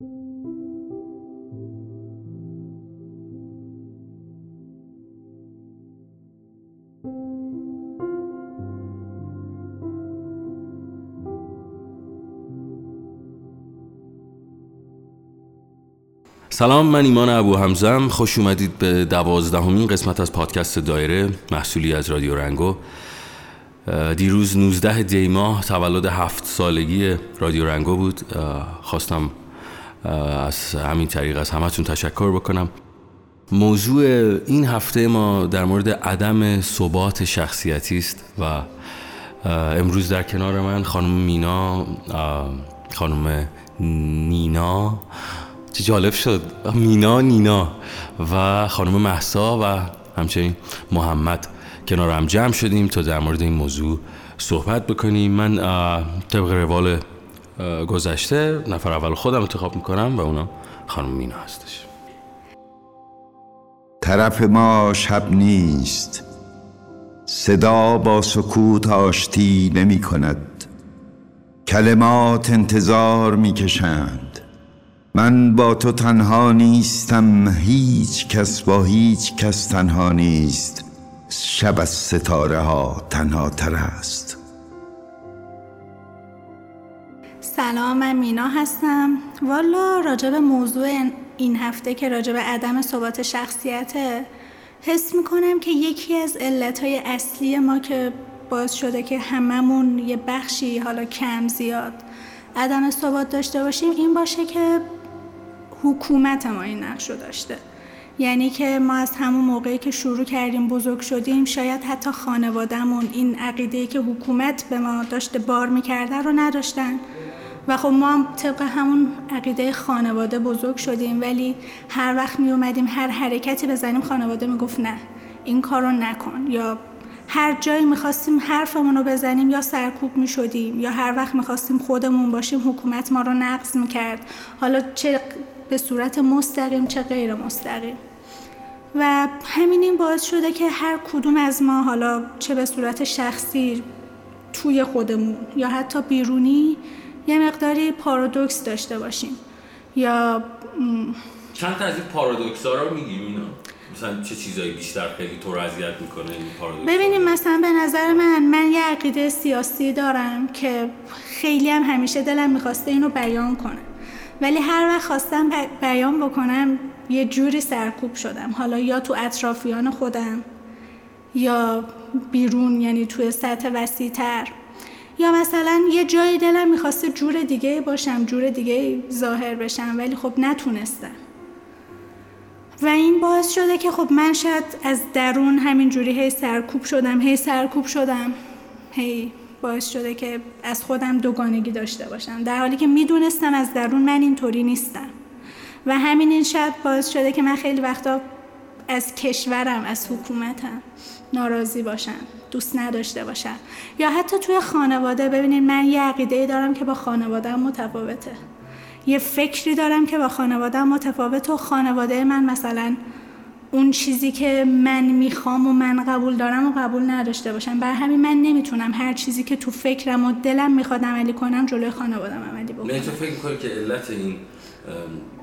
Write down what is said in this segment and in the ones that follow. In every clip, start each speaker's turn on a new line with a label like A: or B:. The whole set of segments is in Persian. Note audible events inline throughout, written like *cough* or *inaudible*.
A: سلام من ایمان ابو همزم خوش اومدید به دوازدهمین قسمت از پادکست دایره محصولی از رادیو رنگو. دیروز 19 دی ماه تولد هفت سالگی رادیو رنگو بود. خواستم از همین طریق از همتون تشکر بکنم. موضوع این هفته ما در مورد عدم ثبات شخصیتی است و امروز در کنار من خانم مینا خانم نینا. چه جالب شد. مینا نینا و خانم محسا و همچنین محمد. کنار هم جمع شدیم تا در مورد این موضوع صحبت بکنیم. من طبق روال گذشته نفر اول خودم انتخاب می‌کنم و اونا خانم مینا هستش.
B: طرف ما شب نیست. صدا با سکوت آشتی نمی کند کلمات انتظار می کشند من با تو تنها نیستم هیچ کس با هیچ کس تنها نیست. شب از ستاره ها تنها تر است.
C: سلام من مینا هستم. والا راجب موضوع این هفته که راجب عدم ثبات شخصیته حس می‌کنم که یکی از علتهای اصلی ما که باعث شده که هممون یه بخشی حالا کم زیاد عدم ثبات داشته باشیم این باشه که حکومت ما این نقش رو داشته. یعنی که ما از همون موقعی که شروع کردیم بزرگ شدیم شاید حتی خانوادهمون این عقیده که حکومت به ما داشته بار می‌کرده رو نداشتن. و خب ما هم طبق همون عقیده خانواده بزرگ شدیم ولی هر وقت می اومدیم هر حرکتی بزنیم خانواده می‌گفت نه این کار رو نکن. یا هر جایی می‌خواستیم حرفمون رو بزنیم یا سرکوب می‌شدیم یا هر وقت می‌خواستیم خودمون باشیم حکومت ما رو نقض می‌کرد. حالا چه به صورت مستقیم چه غیر مستقیم. و همین این باعث شده که هر کدوم از ما حالا چه به صورت شخصی توی خودمون یا حتی بیرونی یه مقداری پارادوکس داشته باشیم. یا
A: چند تا از این پارادوکس ها رو میگیم اینا؟ مثلا چه چیزایی بیشتر خیلی تو رو اذیت می‌کنه این پارادوکس
C: ببینیم مثلا به نظر من من یه عقیده سیاسی دارم که خیلی هم همیشه دلم می‌خواسته اینو بیان کنم ولی هر وقت خواستم بیان بکنم یه جوری سرکوب شدم. حالا یا تو اطرافیان خودم یا بیرون یعنی توی سطح وسیعتر. یا مثلا یه جای دلم می‌خواسته جور دیگه باشم جور دیگه ظاهر بشم ولی خب نتونستم. و این باعث شده که خب من شاید از درون همین جوری هی سرکوب شدم هی سرکوب شدم. هی باعث شده که از خودم دوگانگی داشته باشم. در حالی که می‌دونستم از درون من اینطوری نیستم. و همین این شاید باعث شده که من خیلی وقتا از کشورم از حکومتم ناراضی باشم دوست نداشته باشم. یا حتی توی خانواده ببینید من یه عقیده دارم که با خانوادم متفاوته. یه فکری دارم که با خانوادم متفاوت و خانواده من مثلا اون چیزی که من می‌خوام و من قبول دارم و قبول نداشته باشم. بر همین من نمی‌تونم هر چیزی که تو فکرم و دلم می‌خواد عملی کنم جلوی خانوادم عملی بکنم.
A: نه تو فکر که علت این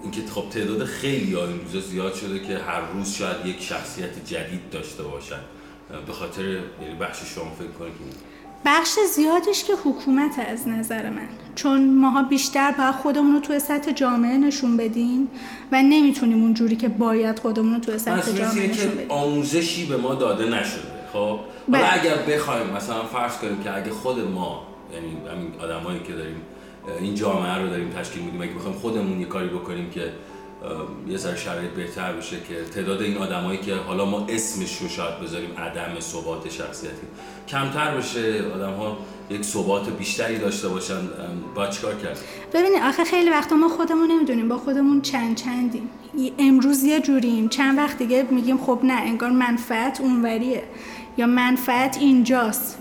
A: اینکه خب تعداد خیلی این روزا زیاد شده که هر روز شاید یک شخصیت جدید داشته باشن. به خاطر یعنی بخش شما فکر کنید
C: بخش زیادش که حکومت از نظر من. چون ماها بیشتر باید خودمون رو توی سطح جامعه نشون بدیم و نمی‌تونیم اونجوری که باید خودمون رو توی سطح جامعه نشون بدیم.
A: آموزشی به ما داده نشده. خب؟ حالا بله. اگر بخوایم مثلا فرض کنیم که اگه خود ما یعنی همین آدمایی که داریم این جامعه رو داریم تشکیل میدیم. اگه بخوایم خودمون یه کاری بکنیم که یه ذره شرایط بهتر بشه که تعداد این آدمایی که حالا ما اسمش رو شاید بذاریم عدم ثبات شخصیتی. کمتر بشه آدم ها یک ثبات بیشتری داشته باشن با چیکار کرد؟
C: ببینید آخه خیلی وقتا ما خودمون نمی‌دونیم با خودمون چند چندیم امروز یه جوریم چند وقت دیگه میگیم خب نه انگار منفعت اونوریه یا منفعت اینجاست.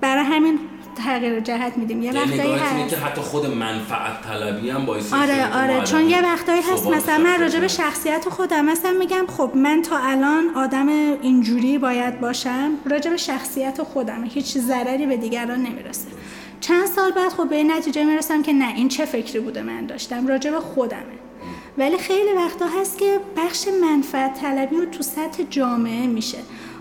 C: برای همین تغییر جهت میدیم. یه
A: یعنی وقتایی هست که حتی خود منفعت طلبی هم باعث
C: آره آره چون یه وقتایی هست مثلا من راجع به شخصیت خودم مثلا میگم خب من تا الان آدم اینجوری باید باشم راجع به شخصیت خودم هیچ ضرری به دیگران نمی‌رسه. چند سال بعد خب به این نتیجه می‌رسم که نه این چه فکری بوده من داشتم؟ راجع به خودمه. ولی خیلی وقتا هست که بخش منفعت طلبی رو تو سطح جامعه میشه.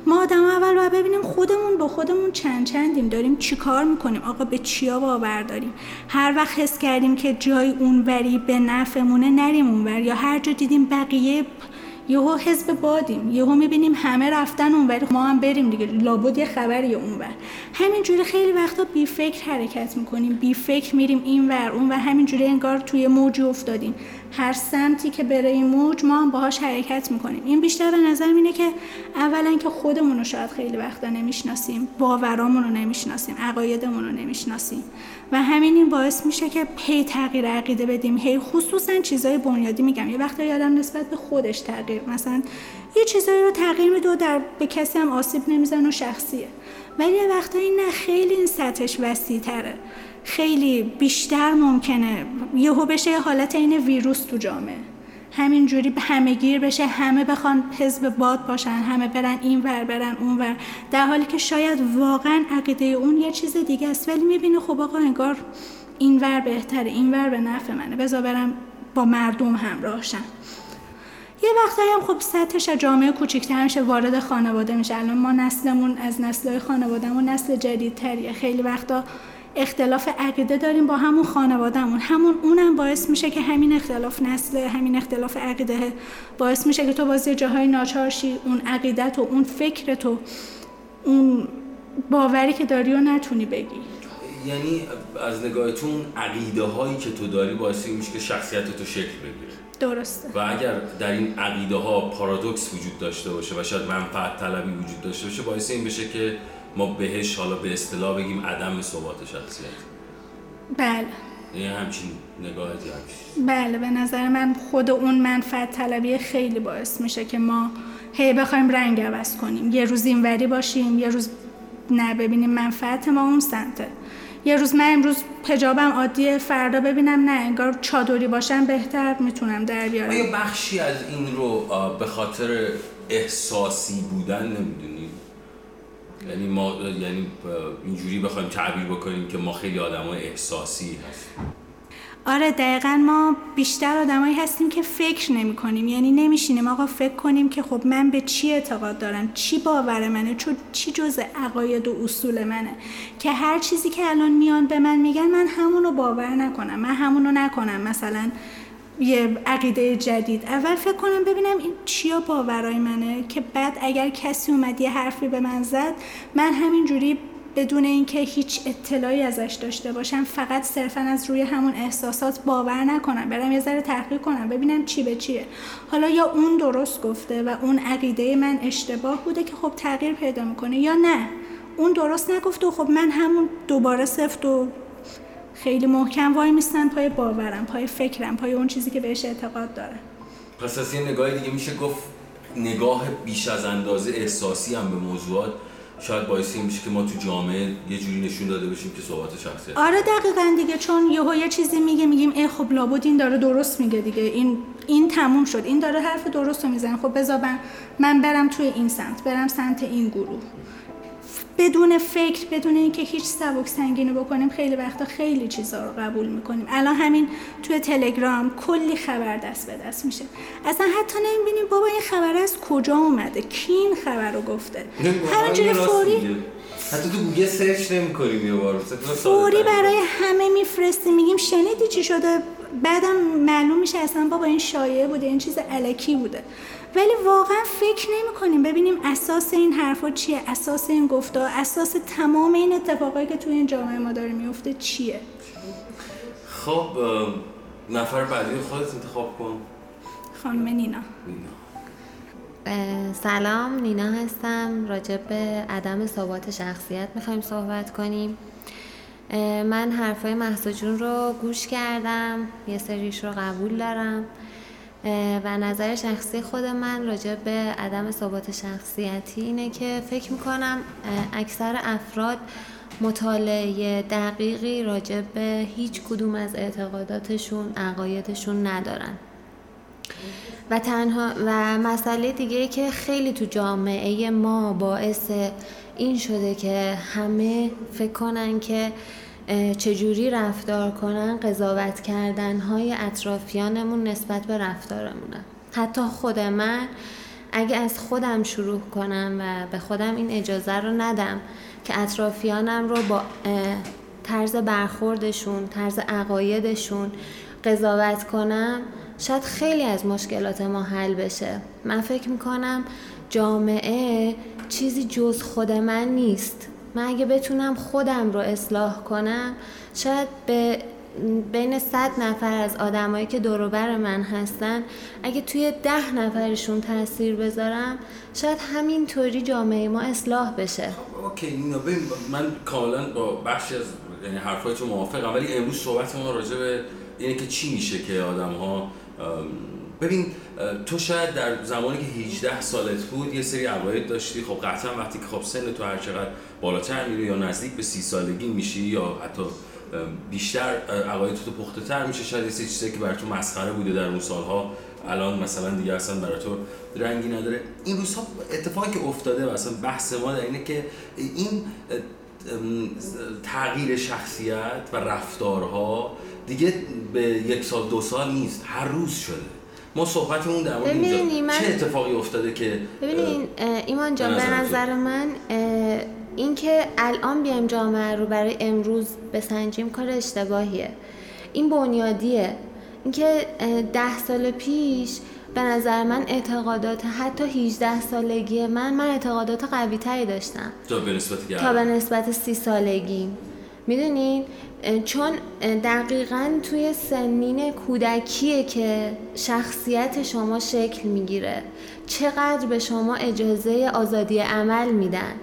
C: ما آدم اول باید ببینیم خودمون با خودمون چند چندیم داریم چی کار می‌کنیم؟ آقا به چیا باور داریم؟ هر وقت حس کردیم که جای اونوری به نفعمونه نریم اونور یا هر جا دیدیم بقیه یهو حزب بادیم یهو می‌بینیم همه رفتن اونور ما هم بریم دیگه لابد یه خبری اونور. همینجوری خیلی وقتا بی فکر حرکت می‌کنیم بی فکر میریم اینور اون و همینجوری انگار توی موج افتادیم. هر سمتی که بره این موج ما هم باهاش حرکت می‌کنیم. این بیشتر به نظر اینه که اولا که خودمون رو شاید خیلی وقتا نمی‌شناسیم باورامون رو نمی‌شناسیم عقایدمون رو نمی‌شناسیم. و همین این باعث میشه که پی تغییر عقیده بدیم هی خصوصا چیزای بنیادی میگم. یه وقتا یادم نسبت به خودش تغییر مثلا یه چیزایی رو تغییر میده و در به کسی هم آسیب نمیزن و شخصیه. ولی یه وقتایی نه خیلی این سطحش وسیع تره خیلی بیشتر ممکنه. یهو بشه یه حالت این ویروس تو جامعه. همینجوری همه گیر بشه همه بخوان حزب باد باشن همه برن این ور برن اون ور در حالی که شاید واقعا عقیده اون یه چیز دیگه است. ولی می‌بینه خب آقا انگار این ور بهتره این ور به نفع منه. بذار برم با مردم همراهشم یه وقتایی هم خب سطحش جامعه کوچیک‌تر میشه وارد خانواده میشه. الان ما نسلمون از نسل‌های خانوادهمون نسل جدیدتریه. خیلی وقتا اختلاف عقیده داریم با همون خانوادهمون. همون اونم باعث میشه که همین اختلاف نسل همین اختلاف عقیده باعث میشه که تو باز جاهای ناچارشی اون عقیدت و اون فکر تو اون باوری که داری رو نتونی بگی.
A: یعنی از نگاهتون عقیده هایی که تو داری باعث میشه که شخصیت تو شکل بگیره.
C: درسته.
A: و اگر در این عقیده ها پارادوکس وجود داشته باشه و شاید منفعت طلبی وجود داشته باشه باعث این بشه که ما بهش حالا به اصطلاح بگیم عدم ثبات شخصیت
C: بله.
A: یه همچین نگاهتی همچین
C: بله به نظر من خود اون منفعت طلبی خیلی باعث میشه که ما هی بخوایم رنگ عوض کنیم. یه روز اینوری باشیم یه روز نه ببینیم منفعت ما اون سمته. یه روز من امروز پجابم عادیه فردا ببینم نه انگار چادری باشم بهتر می‌تونم در بیارم.
A: آیا بخشی از این رو به خاطر احساسی بودن نمی‌دونیم. یعنی ما یعنی اینجوری بخوایم تعبیر بکنیم که ما خیلی آدمای احساسی هستیم.
C: آره دقیقا ما بیشتر آدمایی هستیم که فکر نمی کنیم یعنی نمیشینیم. آقا فکر کنیم که خب من به چی اعتقاد دارم؟ چی باور منه؟ چون چی جز عقاید و اصول منه؟ که هر چیزی که الان میان به من میگن من همونو باور نکنم. من همونو نکنم. مثلا یه عقیده جدید. اول فکر کنم ببینم این چیا باورای منه که بعد اگر کسی اومد یه حرفی به من زد من همینجوری بدون اینکه هیچ اطلاعی ازش داشته باشم فقط صرفا از روی همون احساسات باور نکنم. برم یه ذره تحقیق کنم ببینم چی به چیه. حالا یا اون درست گفته و اون عقیده من اشتباه بوده که خب تغییر پیدا می‌کنه یا نه. اون درست نگفته و خب من همون دوباره سفت و خیلی محکم وای میستن پای باورم پای فکرم پای اون چیزی که بهش اعتقاد داره.
A: پس از یه نگاه دیگه میشه گفت نگاه بیش از اندازه احساسی هم به موضوعات شاید باعثی میشه که ما تو جامعه یه جوری نشون داده باشیم که صحبت شخصیت.
C: آره دقیقا دیگه چون یهو یه چیزی میگه میگیم ای خب لابد این داره درست میگه دیگه. این این تموم شد. این داره حرف درست رو می‌زنه. خب بذار من برم توی این سمت برم سمت این گروه. بدون فکر بدون اینکه هیچ سبک سنگینی بکنیم خیلی وقتا خیلی چیزا رو قبول می‌کنیم. الان همین توی تلگرام کلی خبر دست به دست میشه. اصلا حتی نمی‌بینیم بابا این خبر از کجا اومده؟ کی این خبر رو گفته؟ همینجوری فوری
A: حتی تو Google search نمی‌کنیم یه بار
C: فوری برای همه میفرستیم میگیم شنیدی چی شده؟ بعدم معلوم میشه اصلا بابا این شایعه بوده این چیز الکی بوده. ولی واقعا فکر نمی کنیم. ببینیم اساس این حرفا چیه اساس این گفتا اساس تمام این اتفاقایی که توی این جامعه ما داره میفته چیه؟
A: خب نفر بعدی خودت انتخاب کن.
C: خانم نینا.
D: سلام نینا هستم. راجع به عدم ثبات شخصیت می‌خوایم صحبت کنیم. من حرفای محسوجون رو گوش کردم. یه سریش رو قبول دارم. و نظر شخصی خود من راجع به عدم ثبات شخصیتی اینه که فکر می‌کنم اکثر افراد مطالعه دقیقی راجع به هیچ کدوم از اعتقاداتشون عقایدشون ندارن. و تنها و مسئله دیگه که خیلی تو جامعه ما باعث این شده که همه فکر کنن که چجوری رفتار کنن قضاوت کردن های اطرافیانمون نسبت به رفتارمونه حتی خود من اگه از خودم شروع کنم و به خودم این اجازه رو ندم که اطرافیانم رو با طرز برخوردشون طرز عقایدشون قضاوت کنم شاید خیلی از مشکلات ما حل بشه. من فکر می‌کنم جامعه چیزی جز خود من نیست. من اگه بتونم خودم رو اصلاح کنم شاید به بین صد نفر از آدمایی که دوروبر من هستن اگه توی ده نفرشون تاثیر بذارم شاید همینطوری جامعه ما اصلاح بشه.
A: اوکی من کاملا با بخشی از یعنی حرفای تو موافقم ولی امروز صحبت ما راجع به اینه که چی میشه که آدم ها ببین تو شاید در زمانی که 18 سالت بود یه سری عقاید داشتی. خب قطعا وقتی که خب سن تو هر چقدر بالاتر میره یا نزدیک به سی سالگی میشی یا حتی بیشتر عقاید تو پخته تر میشه شاید یه چیزی که برای تو مسخره بوده در اون سالها الان مثلا دیگه اصلا برای تو رنگی نداره. این روزها اتفاقی که افتاده و اصلا بحث ما در اینه که این تغییر شخصیت و رفتارها دیگه به یک سال دو سال نیست هر روز شده. ما صحبتمون در مورد اینجا چه اتفاقی افتاده که
D: ببینین ایمان جان به نظر من اینکه الان بیایم جامعه رو برای امروز بسنجیم کار اشتباهیه. این بنیادیه. اینکه ده سال پیش به نظر من اعتقادات حتی 18 سالگی من من اعتقادات قوی تری داشتم.
A: تا به نسبت
D: تا به نسبت سی سالگی. می‌دونین؟ چون دقیقا توی سنین کودکیه که شخصیت شما شکل می‌گیره. چقدر به شما اجازه آزادی عمل میدن.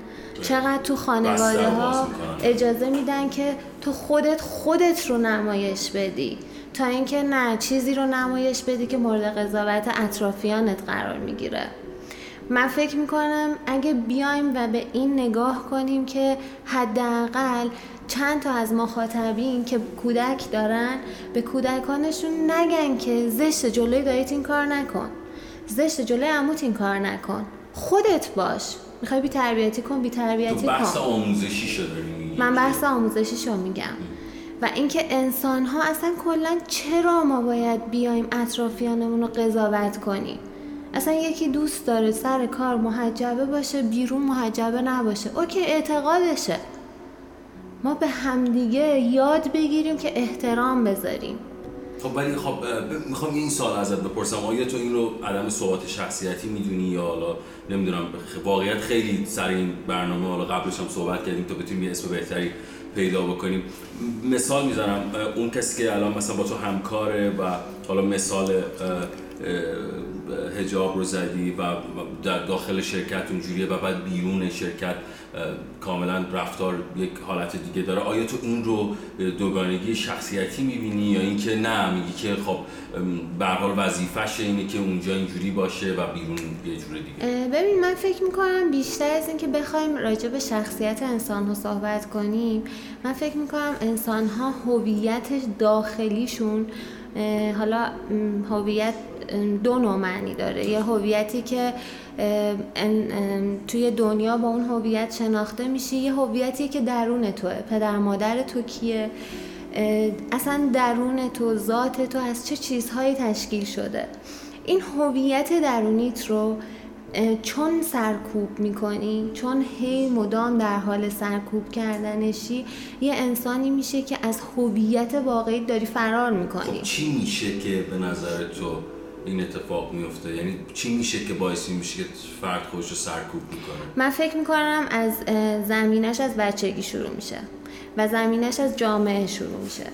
D: چقدر تو خانواده ها اجازه میدن که تو خودت خودت رو نمایش بدی. تا اینکه نه چیزی رو نمایش بدی که مورد قضاوت اطرافیانت قرار می‌گیره. من فکر می‌کنم اگه بیایم و به این نگاه کنیم که حداقل چند تا از مخاطبین که کودک دارن به کودکانشون نگن که زشت جلوی دایت این کار نکن. زشت جلوی عموت این کار نکن. خودت باش. می‌خوای بی تربیتی کن بی تربیتی کن
A: بحث آموزشی شده
D: من بحث آموزشی شو میگم. و اینکه انسان ها اصلا کلا چرا ما باید بیایم اطرافیانمون رو قضاوت کنیم؟ اصلا یکی دوست داره سر کار محجبه باشه بیرون محجبه نباشه. اوکی اعتقادشه. ما به همدیگه یاد بگیریم که احترام بذاریم.
A: خب ولی خب می‌خوام این سال ازت بپرسم. آیا تو این رو عدم ثبات شخصیتی می‌دونی یا حالا نمی‌دونم واقعیت خیلی سر این برنامه حالا قبلش هم صحبت کردیم تا بتونیم یه اسم بهتری پیدا بکنیم. مثال می‌زنم اون کسی که الان مثلا با تو همکاره و حالا مثال هجاب رو زدی و داخل شرکت اونجوریه و بعد بیرون شرکت کاملا رفتار یک حالت دیگه داره. آیا تو این رو دوگانگی شخصیتی می‌بینی یا اینکه نه میگی که خب به حال وظیفش اینه که اونجا اینجوری باشه و بیرون یه جور دیگه؟
D: ببین من فکر می‌کنم بیشتر از اینکه بخوایم راجع به شخصیت انسان ها صحبت کنیم من فکر می‌کنم انسان ها هویت داخلیشون حالا هویت دو نوع معنی داره. یه هویتی که توی دنیا با اون هویت شناخته میشی. یه هویتی که درون توه. پدر مادر تو کیه؟ اصلا درون تو ذات تو از چه چیزهایی تشکیل شده؟ این هویت درونیت رو چون سرکوب می‌کنی چون هی مدام در حال سرکوب کردنشی یه انسانی میشه که از هویت واقعی داری فرار می‌کنی.
A: خب چی میشه که به نظر تو این اتفاق میفته یعنی چی میشه که باعث میشه که فرد خودش رو سرکوب می‌کنه؟
D: من فکر می‌کنم از زمینش از بچگی شروع میشه و زمینش از جامعه شروع میشه.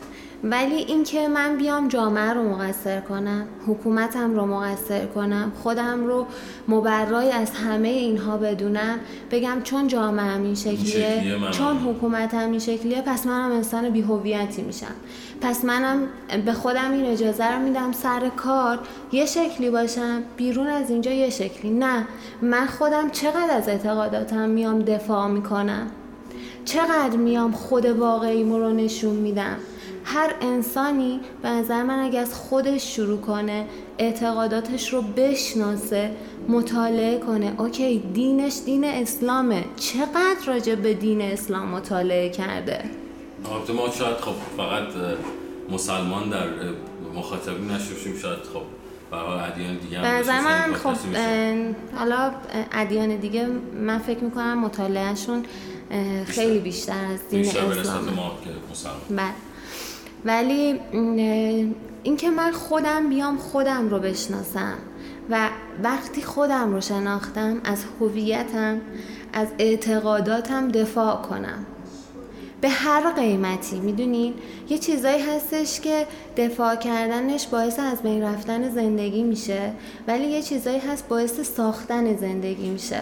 D: ولی اینکه من بیام جامعه رو مقصر کنم حکومتم رو مقصر کنم خودم رو مبرای از همه اینها بدونم بگم چون جامعه این شکلیه چون حکومتم این شکلیه پس منم انسان بیهویتی میشم. پس منم به خودم این اجازه رو میدم سر کار یه شکلی باشم بیرون از اینجا یه شکلی. نه من خودم چقدر از اعتقاداتم میام دفاع می‌کنم؟ چقدر میام خود واقعیمو رو نشون میدم؟ هر انسانی به نظر من اگه از خودش شروع کنه اعتقاداتش رو بشناسه مطالعه کنه. اوکی دینش دین اسلامه. چقدر راجع به دین اسلام مطالعه کرده؟
A: البته ما شاید خب فقط مسلمان در مخاطبی نشوشیم شاید خب ادیان دیگه
D: به نظر من خب حالا ادیان دیگه من فکر می‌کنم مطالعهشون خیلی بیشتر از دین اسلام بله. ولی اینکه من خودم بیام خودم رو بشناسم و وقتی خودم رو شناختم از هویتم از اعتقاداتم دفاع کنم. به هر قیمتی می‌دونین یه چیزایی هستش که دفاع کردنش باعث از بین رفتن زندگی میشه ولی یه چیزایی هست باعث ساختن زندگی میشه.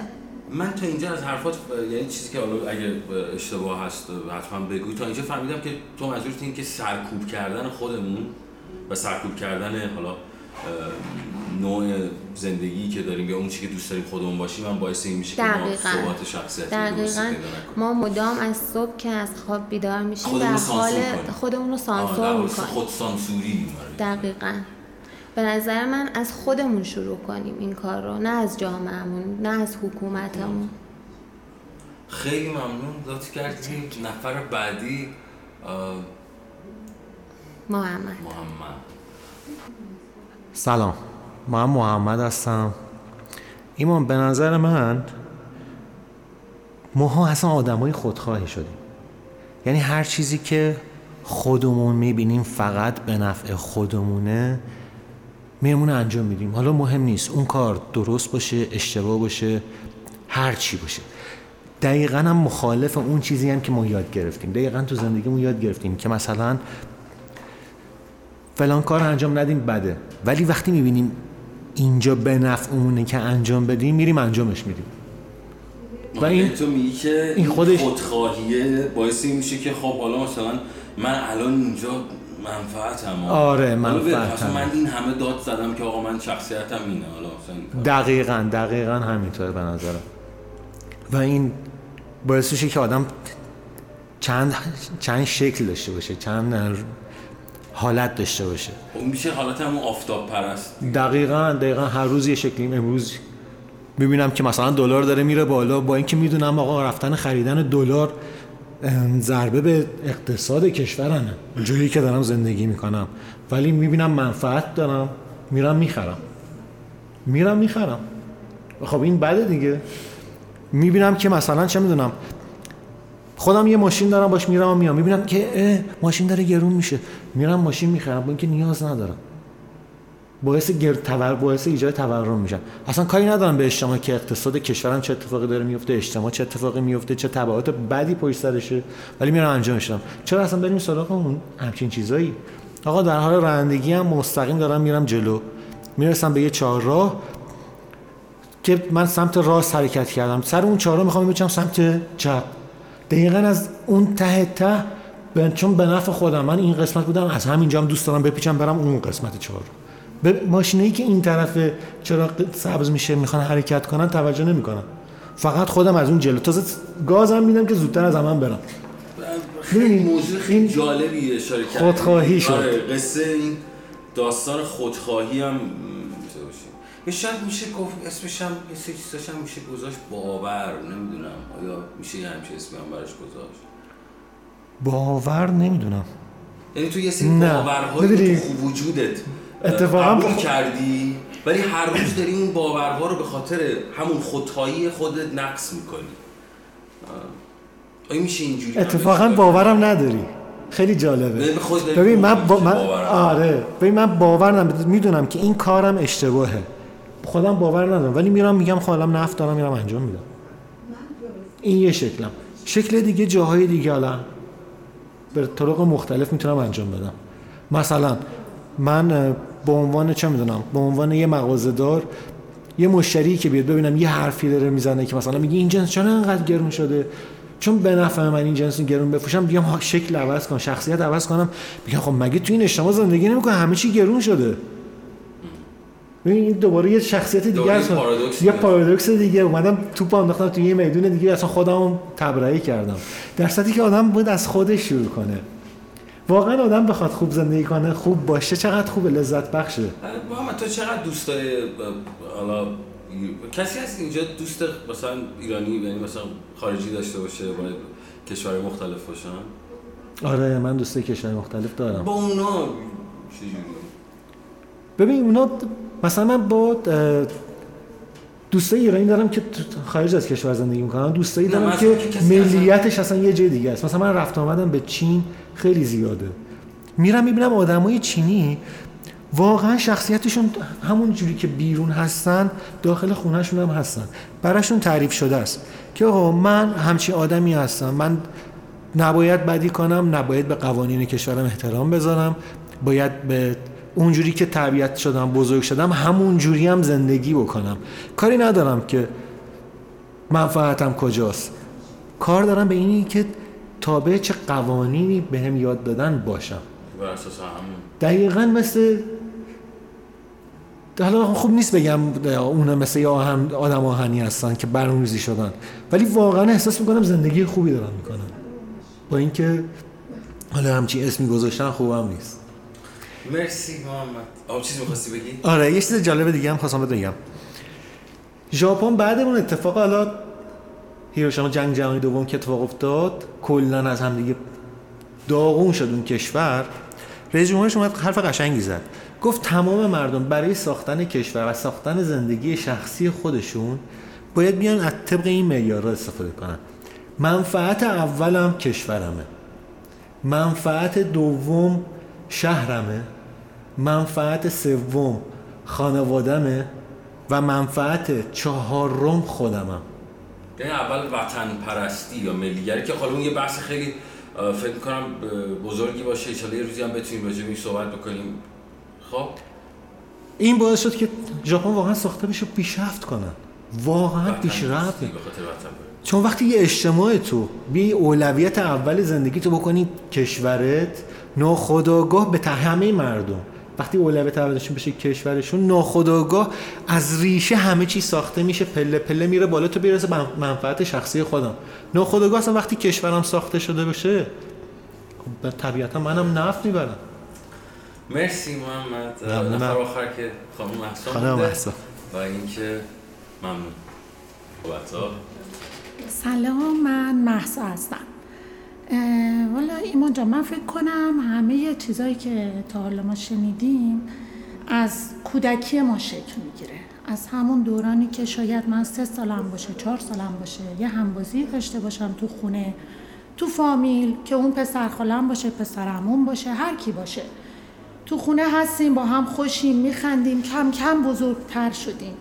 A: من تا اینجا از حرفات یعنی چیزی که حالا اگه اشتباه هست حتما بگو. تا اینجا فهمیدم که تو منظورت این که سرکوب کردن خودمون و سرکوب کردن حالا نوع زندگی که داریم یا اون چی که دوست داریم خودمون باشیم هم باعث این میشه که ما ثبات شخصیتی
D: دقیقاً. ما مدام از صبح که از خواب بیدار میشیم در حال خودمون رو سانسور می‌کنیم.
A: خود سانسوری
D: دقیقاً. به نظر من از خودمون شروع کنیم این کار رو نه از جامعهمون نه از حکومتمون.
A: خیلی ممنون. لطف کردیم. نفر بعدی
D: محمد.
A: محمد.
E: سلام. من محمد هستم. ایمان به نظر من ماها اصلا آدمای خودخواهی شدیم. یعنی هر چیزی که خودمون می‌بینیم فقط به نفع خودمونه. میرمون انجام میدیم. حالا مهم نیست. اون کار درست باشه اشتباه باشه هر چی باشه. دقیقا هم مخالف اون چیزی هم که ما یاد گرفتیم. دقیقا تو زندگیمون یاد گرفتیم که مثلا فلان کار انجام ندیم بده. ولی وقتی می‌بینیم اینجا به نفع که انجام بدیم میریم انجامش میدیم.
A: و این تو میگی که این خودش خودخواهیه. باعثی میشه که خب حالا مثلا من الان اینجا منفعتم
E: آره منفعتم.
A: من این همه داد زدم که آقا من شخصیتم اینه حالا
E: دقیقا دقیقا همینطوره به نظرم. و این باعث میشه که آدم چند چند شکل داشته باشه چند حالت داشته باشه.
A: اون میشه حالت همون آفتاب پرست.
E: دقیقا دقیقا هر روز یه شکلیم امروز می‌بینم که مثلا دلار داره میره بالا با اینکه می‌دونم آقا رفتن خریدن دلار ضربه به اقتصاد کشورانه جایی که دارم زندگی می‌کنم. ولی می‌بینم منفعت دارم میرم می‌خرم. میرم می‌خرم. خب این بده دیگه. می‌بینم که مثلا چه می‌دونم خودم یه ماشین دارم باش میرم و میام. می‌بینم که ماشین داره گرون میشه. میرم ماشین می‌خرم با اینکه نیاز ندارم. باعث گر تور باعث ایجاد تورم میشن. اصلا کاری ندارم به اجتماع که اقتصاد کشورم چه اتفاقی داره میفته اجتماع چه اتفاقی میفته چه تبعات بدی پشت سرشه ولی میرم انجامش میدم چرا اصلا بریم سراغ اون همچین چیزایی؟ آقا در حال رانندگی هم مستقیم دارم میرم جلو. می‌رسم به یه چهارراه که من سمت راست حرکت کردم. سر اون چهارراه می‌خوام بچم سمت چپ. دقیقا از اون ته ته چون به نفع خودم من این قسمت بودم از همینجا هم دوست دارم بپیچم برم اون قسمت چهار به ماشینایی که این طرف چرا سبز میشه می‌خوان حرکت کنن توجه نمی‌کنن فقط خودم از اون جلو. تازه گازم میدم که زودتر از من برم.
A: خیلی موضوع خیلی جالبی اشاره
E: خودخواهی شد.
A: آره قصه این داستان خودخواهی هم یه شاید میشه گفت اسمش هم یه سه چیزاش هم میشه گذاشت باور. نمی‌دونم. آیا میشه یه همچه اسمی هم براش گذاشت؟
E: باور نمی‌دونم.
A: یعنی تو یه سری باورهای تو وجودت اتفاقا قبول کردی؟ ولی هر روز داری اون باورها رو به خاطر همون خودخواهی خودت نقص می‌کنی. آیا میشه اینجوری
E: اتفاقا باورم نداری. خیلی جالبه. ببین من, با... من... آره. ببین من باور می‌دونم که این کارم اشتباهه. خودم باور ندارم. ولی میرم میگم خودم نفت دارم میرم انجام میدم. این یه شکلم. شکل دیگه جاهای دیگه الان. به طرق مختلف می‌تونم انجام بدم. مثلا من به عنوان چه می‌دونم؟ به عنوان یه مغازه دار یه مشتری که بیاد ببینم یه حرفی داره می‌زنه که مثلا میگه این جنس چرا انقدر گرون شده؟ چون به نفع من این جنس گرون بفروشم بیام شکل عوض کنم شخصیت عوض کنم. بگم خب مگه تو این اجتماع زندگی نمی‌کنه همه چی گرون شده. این دوباره یه شخصیت دیگه است یه پارادوکس دیگه. اومدم توپ انداختم توی یه میدون دیگه اصلا خودم تبرئه کردم. در صورتی که آدم بود از خودش شروع کنه. واقعا آدم بخواد خوب زندگی کنه خوب باشه چقدر خوب لذت بخشه.
A: محمد تو چقدر دوست داری حالا کسی هست اینجا دوست مثلا ایرانی یعنی مثلا خارجی داشته باشه باید کشور مختلف باشن؟
E: آره من دوستای کشور مختلف دارم.
A: با اونا
E: ببین اونا مثلا من با دوستای ایرانی دارم که خارج از کشور زندگی می‌کنن. دوستایی دارم که ملیتش اصلا یه جای دیگه است. مثلا من رفت آمدم به چین خیلی زیاده. میرم می‌بینم آدمای چینی واقعا شخصیتشون همون جوری که بیرون هستن داخل خونهشون هم هستن. براشون تعریف شده است که آقا من همچی آدمی هستم. من نباید بدی کنم نباید به قوانین کشورم احترام بذارم. باید به اونجوری که تربیت شدم بزرگ شدم همون جوری هم زندگی بکنم. کاری ندارم که منفعتم کجاست. کار دارم به اینی که تابع چه قوانینی به هم یاد دادن باشم. دقیقا مثل حالا خوب نیست بگم اون مثل آهم آدم آهنی هستن که برنامه‌ریزی شدن. ولی واقعا احساس می‌کنم زندگی خوبی دارن می‌کنن با اینکه حالا همچی اسمی گذاشتن خوبم نیست.
A: مرسی محمد. آب چیزی می‌خواستی بگی؟
E: آره یه چیز جالب دیگه هم خواستم بگم. ژاپن بعد اون اتفاق حالا هیروشیما جنگ جهانی دوم که اتفاق افتاد کلا از همدیگه داغون شد اون کشور. رئیس جمهورش اومد حرف قشنگی زد. گفت تمام مردم برای ساختن کشور و ساختن زندگی شخصی خودشون باید بیان از طبق این معیارها استفاده کنن. منفعت اولم کشورمه. منفعت دوم شهرمه منفعت سوم خانوادمه و منفعت چهارم خودمم.
A: یعنی اول وطن پرستی یا ملیگری که حالا اون یه بحث خیلی فکر کنم بزرگی باشه. ان یه روزی هم بتونیم راجع به صحبت بکنیم. خب؟
E: این باعث شد که ژاپن واقعا ساخته بشه پیشرفت کنن. واقعا پیشرفت چون وقتی یه اجتماع تو بی اولویت اول زندگی تو بکنی کشورت ناخداگاه به همه مردم. وقتی اولویت اولشون بشه کشورشون ناخداگاه از ریشه همه چی ساخته میشه پله پله میره بالا تو بیرسه منفعت شخصی خودم. ناخداگاه اصلا وقتی کشورم ساخته شده باشه خب طبیعتا منم نفت می‌برم.
A: مرسی محمد. نفر آخر که خانم محسا
E: خانم محسا.
A: و اینکه ممنون.
F: سلام من محسا هستم. والا ایمان جان من فکر کنم همه چیزایی که تا حالا ما شنیدیم از کودکی ما شکل می‌گیره. از همون دورانی که شاید من سه سالم باشه چهار سالم باشه یه همبازی داشته باشم تو خونه تو فامیل که اون پسر خالم باشه پسرمون باشه هر کی باشه. تو خونه هستیم با هم خوشیم میخندیم کم کم بزرگتر شدیم.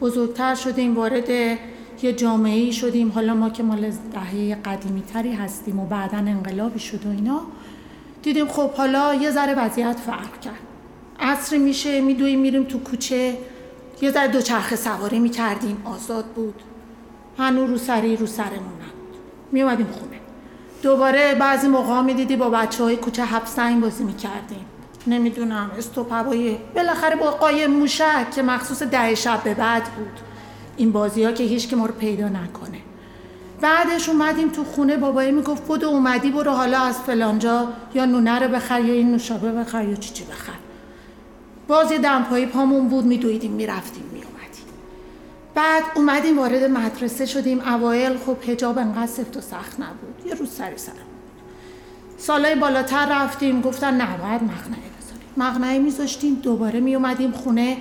F: بزرگتر شدیم وارد یه جامعه ای شدیم. حالا ما که مال دهه قدیمی تری هستیم و بعدا انقلابی شد و اینا دیدیم خب حالا یه ذره وضعیت فرق کرد. عصری میشه میدویم میریم تو کوچه. یه ذره دوچرخه سواری می‌کردیم. آزاد بود. هنو رو سری رو سرمون نبود. میومدیم خونه. دوباره بعضی موقع می‌دیدی با بچه های کوچه حبسنگ بازی می‌کردیم. نمی‌دونم استوپ هوایی بالاخره با قایم موشک که مخصوص ده شب به بعد بود. این بازی ها که هیچ که ما رو پیدا نکنه. بعدش اومدیم تو خونه بابایی می‌گفت بود اومدی برو حالا از فلانجا یا نونه رو بخر یا این نوشابه بخر یا چی چی بخر. باز یه دمپایی پامون بود میدویدیم می‌رفتیم میومدیم بعد اومدیم وارد مدرسه شدیم. اوایل خب هجاب انقدر سفت و سخت نبود یه روز سری سرم سالای بالاتر رفتیم گفتن نه باید مقنعه بذاریم. مقنعه میذاشتیم دوباره میومدیم خونه.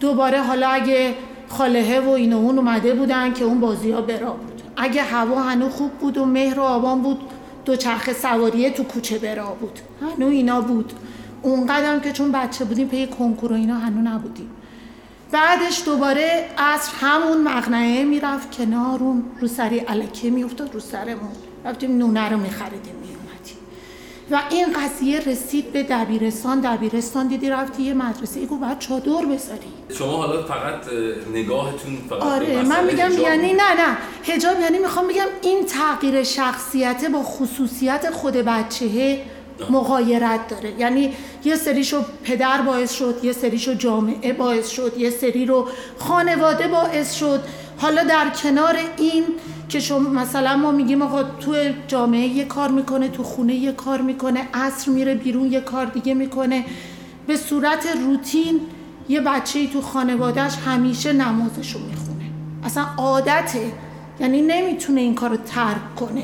F: دوباره حالا اگه خاله و این و اون اومده بودن که اون بازی ها برا بود. اگه هوا هنو خوب بود و مهر و آبان بود دو چرخ سواریه تو کوچه برا بود. هنو اینا بود. اون قدم که چون بچه بودیم پی کنکور و اینا هنو نبودیم. بعدش دوباره عصر همون مغنعه می‌رفت کنار رو سری علکه میافتاد رو سرمون. رفتیم نونه رو میخریدیم. و این قضیه رسید به دبیرستان. دبیرستان دیدی رفتی یه مدرسه. ای باید چادر بذاری.
A: شما حالا فقط نگاهتون فقط
F: آره من میگم یعنی نه نه. هجاب یعنی می‌خوام بگم این تغییر شخصیت با خصوصیت خود بچه مغایرت داره. یعنی یه سریشو پدر باعث شد یه سریشو جامعه باعث شد یه سری رو خانواده باعث شد. حالا در کنار این که شما مثلا ما میگیم آقا تو جامعه یه کار می‌کنه تو خونه یه کار می‌کنه عصر میره بیرون یه کار دیگه می‌کنه. به صورت روتین یه بچه تو خانوادهش همیشه نمازشو می‌خونه. اصلا عادته. یعنی نمی‌تونه این کار رو ترک کنه.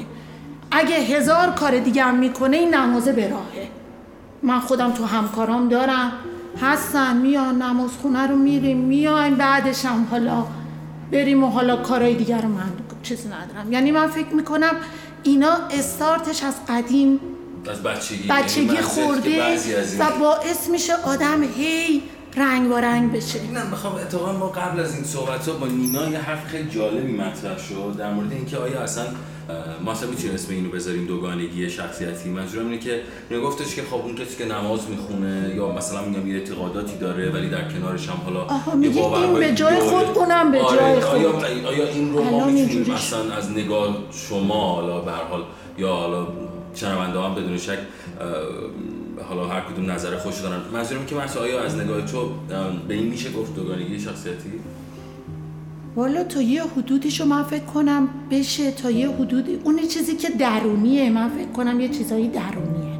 F: اگه هزار کار دیگه هم می‌کنه این نمازه به راهه. من خودم تو همکارام دارم. هستن میان نماز خونه رو میریم میایم بعدش هم حالا بریم و حالا کارهای دیگر رو من چیزی ندارم. یعنی من فکر می‌کنم اینا استارتش از قدیم
A: از بچگی.
F: بچگی
A: یعنی
F: خورده و باعث میشه آدم هی رنگ با رنگ بشه.
A: نه می‌خوام اتفاقا ما قبل از این صحبت ها با نینا یه حرف خیلی جالبی مطرح شد در مورد اینکه آیا اصلا ما اصلا می‌تونیم اسم اینو بذاریم دوگانگی شخصیتی. منظورم اینه که نگفتش که خب اون کسی که نماز می‌خونه یا مثلا میگم یه اعتقاداتی داره ولی در کنارش هم حالا
F: آها میگه این به جای خود اونم به آره، جای خود.
A: آیا, آیا این رو ما می‌تونیم مثلا از نگاه شما حالا به حال یا حالا شنونده هم بدون شک حالا هر کدوم نظر خوش دارن. منظورم که مثلا آیا از نگاه تو به این میشه گفت دوگانگی شخصیتی؟
F: والا تا یه حدودیشو من فکر کنم بشه تا یه حدودی اون چیزی که درونیه من فکر کنم یه چیزایی درونیه.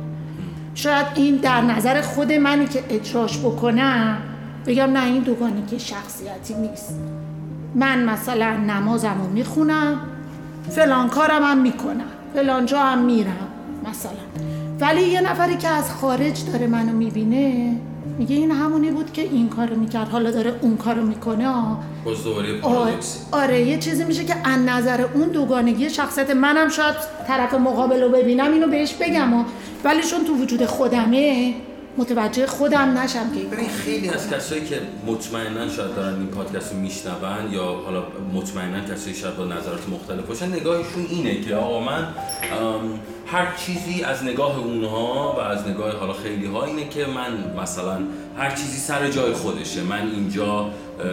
F: شاید این در نظر خود منی که اجراش بکنم بگم نه این دوگانگی شخصیتی نیست. من مثلا نمازم رو می‌خونم فلان کارم هم می‌کنم فلان جا هم میرم مثلا. ولی یه نفری که از خارج داره منو می‌بینه میگه این همونی بود که این کارو می‌کرد حالا داره اون کارو می‌کنه
A: باز دوباره
F: آره یه چیزی میشه که از نظر اون دوگانگی شخصیت منم شاید طرف مقابل رو ببینم اینو بهش بگم ولی چون تو وجود خودمه متوجه خودم نشم که
A: ببین خیلی از کسایی که مطمئنا شاید دارن این پادکست رو میشنون یا حالا مطمئنا کسایی شاید با نظرات مختلف باشن نگاهشون اینه که آقا من هر چیزی از نگاه اونها و از نگاه حالا خیلی ها اینه که من مثلا هر چیزی سر جای خودشه. من اینجا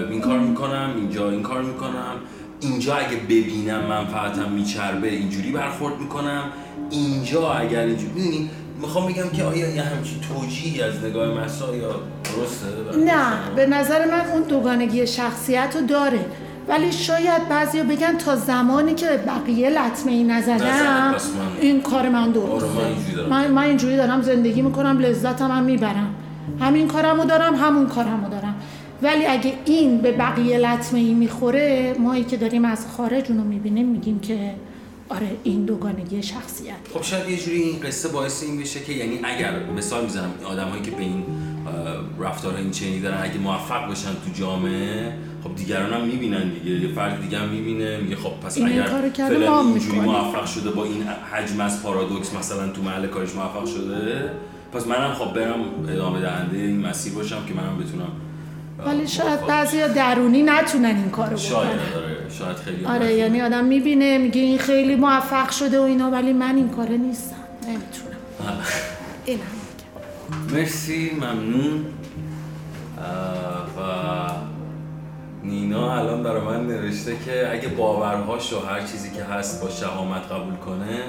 A: این کار می‌کنم اینجا این کار می‌کنم. اینجا اگه ببینم منفعتم میچربه اینجوری برخورد می‌کنم. اینجا اگر اینجوری می‌خوام بگم که آیا یه همچین توجیهی از نگاه مسا یا درسته؟
F: نه به نظر من اون دوگانگی شخصیت رو داره. ولی شاید بعضی بگن تا زمانی که بقیه لطمه ای نزدم این کار من درسته
A: آره،
F: من, من اینجوری دارم زندگی می‌کنم لذتم هم می‌برم. همین کارمو دارم همون کارمو دارم. ولی اگه این به بقیه لطمه ای می‌خوره مایی که داریم از خارج اونو می‌بینیم میگیم که آره این دوگانگی شخصیت.
A: خب شاید یه جوری این قصه باعث این بشه که یعنی اگر مثال می‌زنم آدمایی که به این رفتار این چنینی دارن اگه موفق بشن تو جامعه خب دیگران هم می‌بینن دیگه. یه فرد دیگه هم می‌بینه میگه خب پس اگر فعلا اینجوری موفق شده با این حجم از پارادوکس مثلا تو محل کارش موفق شده پس منم خب برم ادامه دهنده این مسیر باشم که منم بتونم
F: ولی شاید بعضی درونی نتونن این کارو بکنن.
A: شاید آره شاید خیلی
F: آره یعنی آدم می‌بینه میگه این خیلی موفق شده و اینا ولی من این کاره نیستم. نمی‌تونم. این
A: مرسی ممنون. و نینا الان برای من نوشته که اگه باورهاش و هر چیزی که هست با شهامت قبول کنه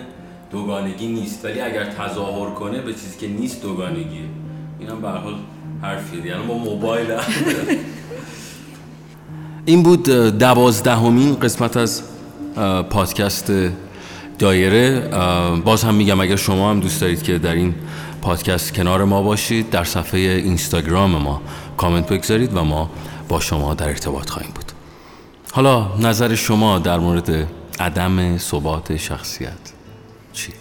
A: دوگانگی نیست. ولی اگر تظاهر کنه به چیزی که نیست دوگانگیه. اینم به حال حرفیه. یعنی با موبایل *laughs* این بود دوازدهمین قسمت از پادکست دایره. باز هم میگم اگر شما هم دوست دارید که در این پادکست کنار ما باشید در صفحه اینستاگرام ما کامنت بگذارید و ما با شما در ارتباط خواهیم بود حالا نظر شما در مورد عدم ثبات شخصیت چی؟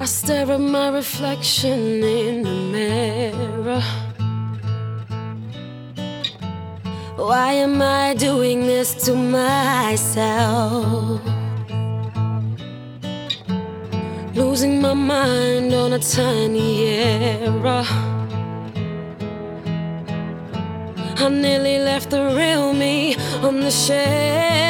A: I stare at my reflection in the mirror. Why am I doing this to myself? Losing my mind on a tiny error. I nearly left the real me on the shelf.